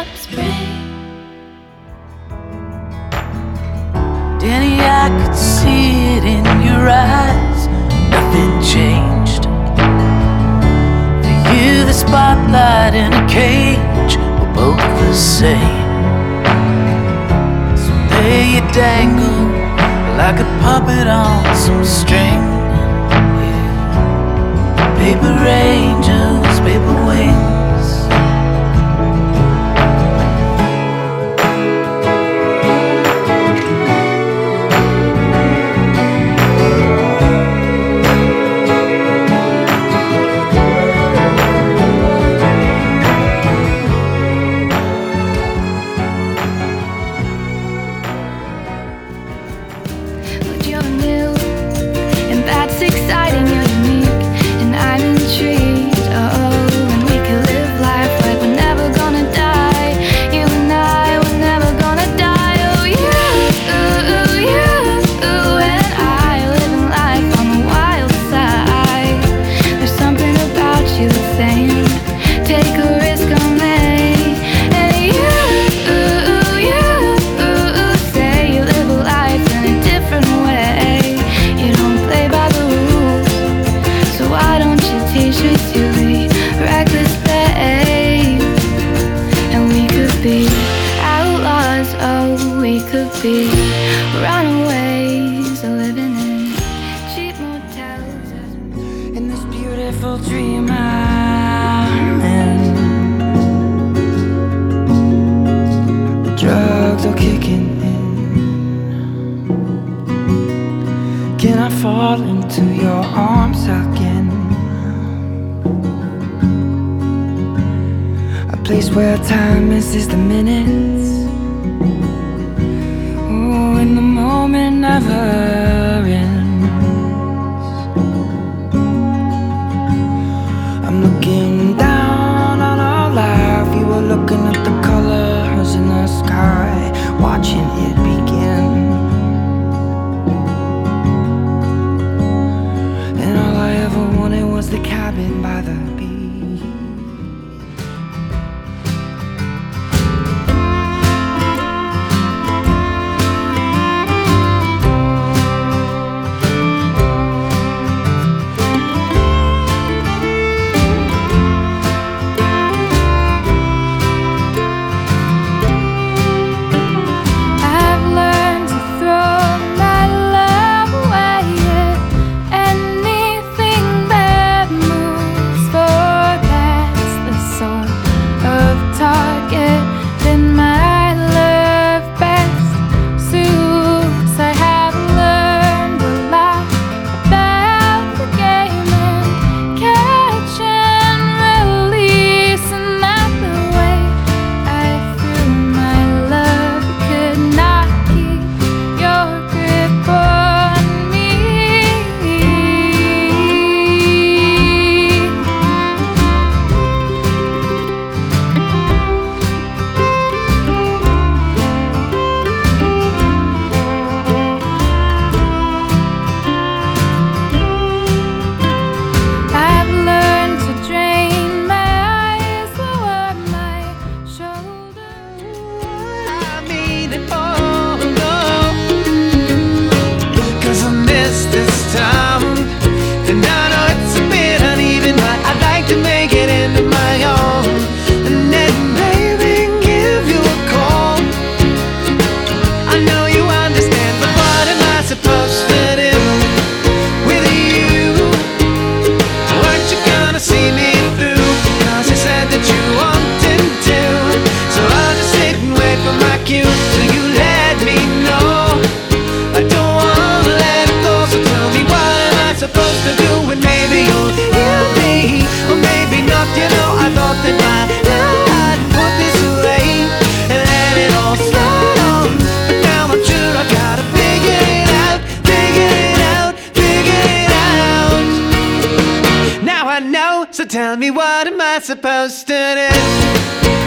up spring. Danny, I could see it in your eyes. Nothing changed. For you, the spotlight and a cage were both the same. So there you dangle like a puppet on some string. Paper angel. deciding be runaways living in cheap motels in this beautiful dream I'm in. Drugs are kicking in. Can I fall into your arms again? A place where time is just the minutes moment never ends. So tell me, what am I supposed to do?